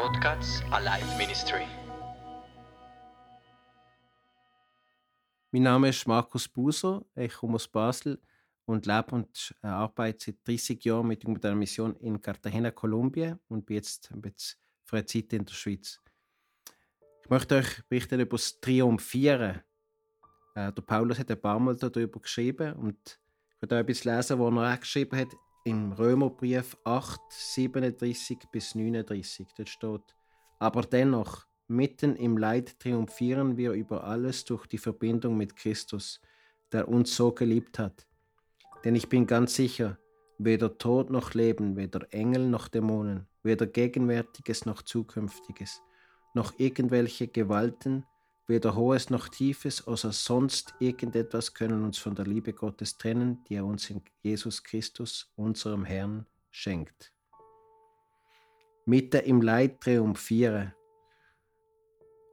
Podcasts Alive Ministry. Mein Name ist Markus Buser, ich komme aus Basel und lebe und arbeite seit 30 Jahren mit der Mission in Cartagena, Kolumbien und bin jetzt, für eine Zeit in der Schweiz. Ich möchte euch berichten über das Triumphieren. Äh, der Paulus hat ein paar Mal darüber geschrieben und ich werde euch etwas lesen, was er auch geschrieben hat im Römerbrief 8, 37 bis 39. Dort steht, aber dennoch, mitten im Leid triumphieren wir über alles durch die Verbindung mit Christus, der uns so geliebt hat. Denn ich bin ganz sicher, weder Tod noch Leben, weder Engel noch Dämonen, weder Gegenwärtiges noch Zukünftiges, noch irgendwelche Gewalten, weder Hohes noch Tiefes oder sonst irgendetwas können uns von der Liebe Gottes trennen, die er uns in Jesus Christus, unserem Herrn, schenkt. Mitte im Leid triumphiere.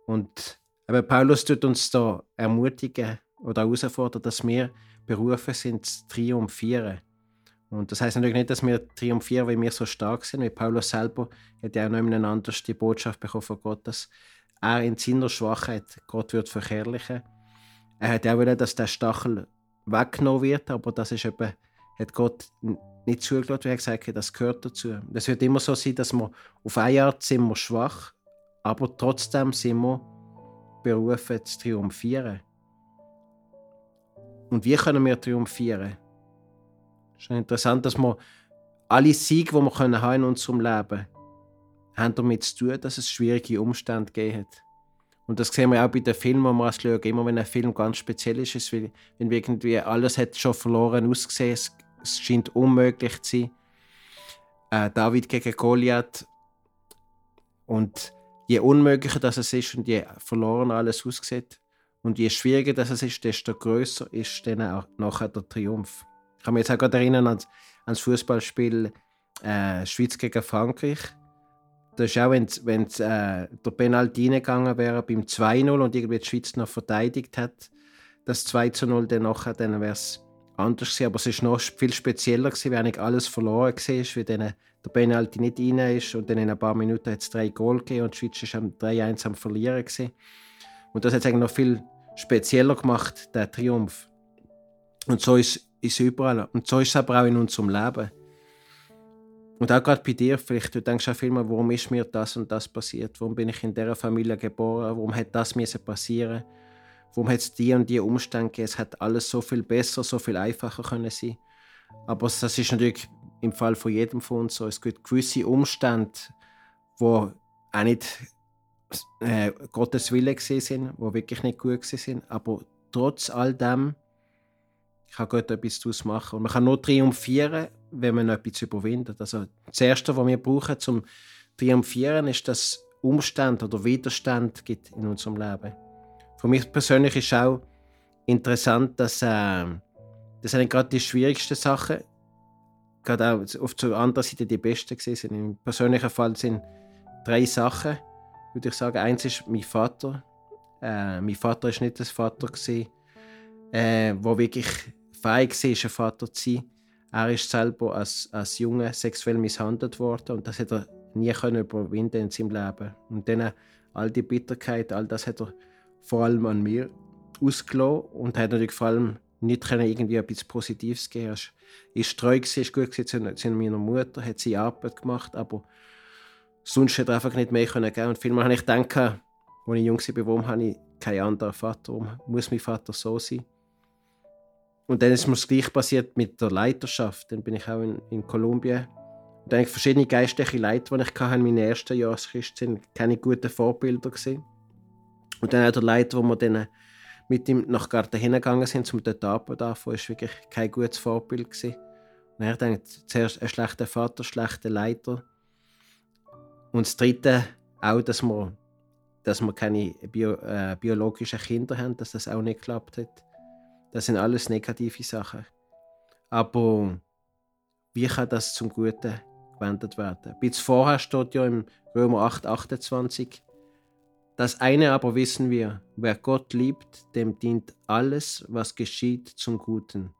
Und aber Paulus tut uns da ermutigen oder herausfordern, dass wir berufen sind zu triumphieren. Und das heißt natürlich nicht, dass wir triumphieren, weil wir so stark sind, wie Paulus selber hat ja auch noch ineinander die Botschaft bekommen von Gott, dass er in seiner Schwachheit Gott wird verherrlichen. Er hat auch wollen, dass der Stachel weggenommen wird, aber das ist eben, hat Gott nicht zugelassen, wie er gesagt hat, das gehört dazu. Es wird immer so sein, dass wir auf eine Art sind wir schwach, aber trotzdem sind wir berufen zu triumphieren. Und wie können wir triumphieren? Es ist interessant, dass wir alle Siege, die wir haben in unserem Leben haben, haben damit zu tun, dass es schwierige Umstände gegeben hat. Und das sehen wir auch bei den Filmen, die wir schauen. Immer wenn ein Film ganz speziell ist, ist wenn irgendwie alles hat schon verloren ausgesehen, es, es scheint unmöglich zu sein. Äh, David gegen Goliath. Und je unmöglicher das es ist und je verloren alles aussieht und je schwieriger das es ist, desto größer ist dann auch nachher der Triumph. Ich kann mich jetzt auch gerade erinnern an, an das Fußballspiel äh, Schweiz gegen Frankreich das ist auch, wenn, wenn äh, der Penalty reingegangen wäre beim 2-0 und irgendwie die Schweiz noch verteidigt hat, das 2-0 dann nachher, dann wäre es anders gewesen. Aber es war noch viel spezieller gewesen, weil eigentlich alles verloren war, wie dann der Penalty nicht rein ist und dann in ein paar Minuten hat es drei Goal gegeben und die Schweiz war am 3-1 am Verlieren gewesen. Und das hat es eigentlich noch viel spezieller gemacht, der Triumph. Und so ist es überall. Und so ist es aber auch in unserem Leben. Und auch gerade bei dir, vielleicht, du denkst auch viel mal, warum ist mir das und das passiert? Warum bin ich in dieser Familie geboren? Warum hat das müssen passieren? Warum hat es die und die Umstände gegeben? Es hätte alles so viel besser, so viel einfacher können sein. Aber das ist natürlich im Fall von jedem von uns so. Es gibt gewisse Umstände, wo auch nicht äh, Gottes Wille sind, wo wirklich nicht gut sind. Aber trotz all dem kann Gott etwas daraus machen. Und man kann nur triumphieren, wenn man etwas überwindet. Also das Erste, was wir brauchen zum Triumphieren, ist, dass Umstände oder Widerstand gibt in unserem Leben. Für mich persönlich ist auch interessant, dass äh, das sind gerade die schwierigsten Sachen, gerade auch auf der anderen Seite die besten sind. Im persönlichen Fall sind drei Sachen, würde ich sagen. Eins ist mein Vater. Äh, mein Vater ist nicht das Vater gewesen, äh, wo wirklich fähig war, ein Vater zu sein. Er ist selber als, als Junge sexuell misshandelt worden und das hat er nie können überwinden in seinem Leben. Und dann all die Bitterkeit, all das hat er vor allem an mir ausgelassen und hat natürlich vor allem nicht können irgendwie etwas Positives geben. Er ist treu gewesen, gut gewesen zu meiner Mutter, hat sie Arbeit gemacht, aber sonst hätte er einfach nicht mehr können geben. Und vielmal habe ich gedacht, als ich jung war, warum habe ich keinen anderen Vater? Warum muss mein Vater so sein? Und dann ist mir das gleich passiert mit der Leiterschaft. Dann bin ich auch in, in Kolumbien. Und dann verschiedene geistliche Leiter, die ich hatte, in meinen ersten Jahren als Christ sind keine guten Vorbilder gesehen. Und dann auch der Leiter, wo wir dann mit ihm nach Cartagena gegangen sind, zum dort arbeiten, war wirklich kein gutes Vorbild gewesen. Und er denkt zuerst ein schlechter Vater, schlechter Leiter. Und das Dritte auch, dass wir, dass wir keine bio, äh, biologischen Kinder haben, dass das auch nicht geklappt hat. Das sind alles negative Sachen. Aber wie kann das zum Guten gewendet werden? Bis vorher steht ja im Römer 8, 28, das eine aber wissen wir, wer Gott liebt, dem dient alles, was geschieht, zum Guten.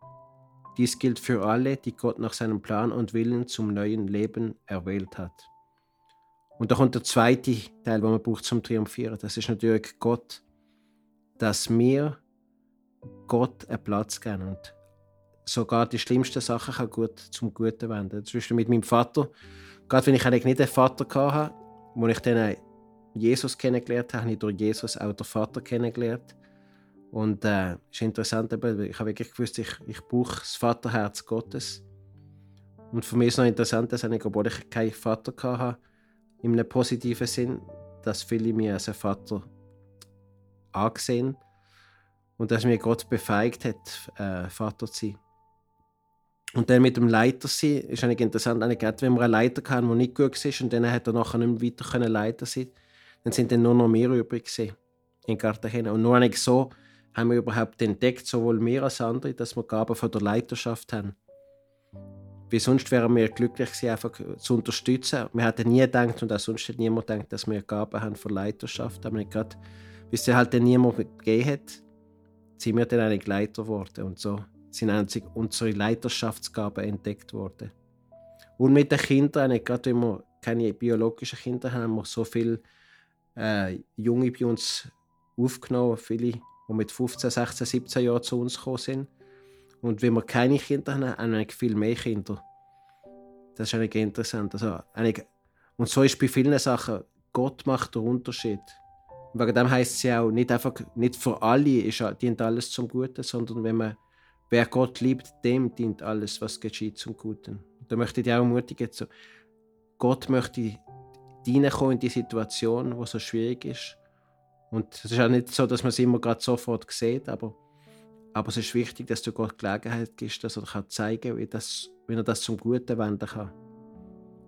Dies gilt für alle, die Gott nach seinem Plan und Willen zum neuen Leben erwählt hat. Und kommt der zweite Teil, den man braucht zum Triumphieren. Das ist natürlich Gott, dass wir Gott einen Platz geben und sogar die schlimmsten Sachen kann gut zum Guten wenden. Zum Beispiel mit meinem Vater, gerade wenn ich eigentlich nicht einen Vater hatte, wo ich dann Jesus kennengelernt habe, habe ich durch Jesus auch den Vater kennengelernt. Und es äh, ist interessant, ich habe wirklich gewusst, ich, ich brauche das Vaterherz Gottes. Und für mich ist es noch interessant, dass ich, obwohl ich keinen Vater hatte, in einem positiven Sinn, dass viele mir als ein Vater angesehen und dass mir Gott befeigt hat, äh, Vater zu sein. Und dann mit dem Leiter sein, ist eigentlich interessant, eigentlich wenn wir einen Leiter hatten, der nicht gut war und dann hat er nachher nicht mehr weiter können Leiter sein dann sind dann nur noch mehr übrig in Cartagena. Und nur eigentlich so haben wir überhaupt entdeckt, sowohl wir als andere, dass wir Gaben von der Leiterschaft haben. Wie sonst wären wir glücklich gewesen, einfach zu unterstützen. Wir hätten nie gedacht, und auch sonst hat niemand gedacht, dass wir Gaben haben von Leiterschaft. Aber nicht gerade, bis es halt dann niemand gegeben hat, sind wir dann eigentlich Leiter geworden. Und so sind einzig unsere Leiterschaftsgaben entdeckt worden. Und mit den Kindern, gerade wenn wir keine biologischen Kinder haben, haben wir so viele äh, Junge bei uns aufgenommen, viele, die mit 15, 16, 17 Jahren zu uns gekommen sind. Und wenn wir keine Kinder haben, haben wir viel mehr Kinder. Das ist eigentlich interessant. Also, eigentlich, und so ist bei vielen Sachen, Gott macht den Unterschied. Wegen dem heisst es ja auch, nicht einfach, nicht für alle ist, dient alles zum Guten, sondern wenn man, wer Gott liebt, dem dient alles, was geschieht, zum Guten. Und da möchte ich dich auch ermutigen, so, Gott möchte reinkommen in die Situation, die so schwierig ist. Und es ist auch nicht so, dass man es immer gerade sofort sieht, aber, aber es ist wichtig, dass du Gott Gelegenheit gibst, dass er zeigen kann, wie, das, wie er das zum Guten wenden kann.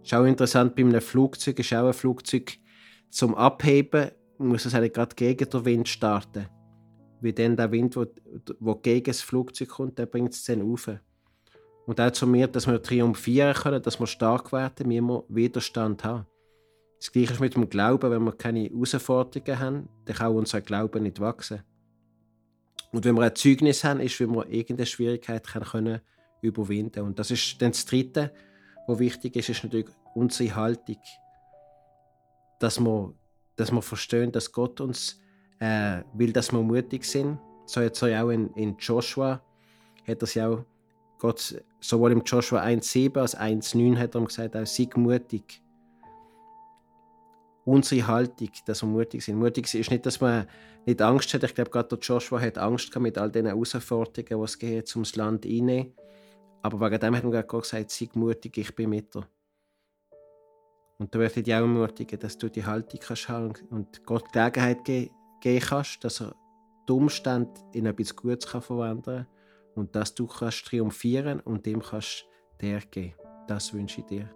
Es ist auch interessant, bei einem Flugzeug ist auch ein Flugzeug zum Abheben, muss es eigentlich gerade gegen den Wind starten. Wie dann der Wind, der wo gegen das Flugzeug kommt, der bringt es dann rauf. Und auch zu mir, dass wir triumphieren können, dass wir stark werden, müssen wir Widerstand haben. Das Gleiche ist mit dem Glauben. Wenn wir keine Herausforderungen haben, dann kann unser Glauben nicht wachsen. Und wenn wir ein Zeugnis haben, ist, wenn wir irgendeine Schwierigkeit können überwinden. Und das ist dann das Dritte, was wichtig ist, ist natürlich unsere Haltung. Dass wir, dass wir verstehen, dass Gott uns äh, will, dass wir mutig sind. So jetzt ja auch in, in Joshua hat er ja auch Gott sowohl im Joshua 1,7 als 1,9 hat er gesagt, auch sei mutig unsere Haltung, dass wir mutig sind. Mutig ist nicht, dass man nicht Angst hat. Ich glaube, gerade der Joshua hat Angst gehabt mit all den Herausforderungen, die es geht, ums Land hinein. Aber wegen dem hat man gerade gesagt, sei mutig, ich bin mit dir. Und möchte ich dich auch ermutigen, dass du die Haltung kannst haben und Gott Gelegenheit geben, kannst, dass er die Umstände in etwas Gutes kann verwandeln kann und dass du kannst triumphieren und dem kannst der geben. Das wünsche ich dir.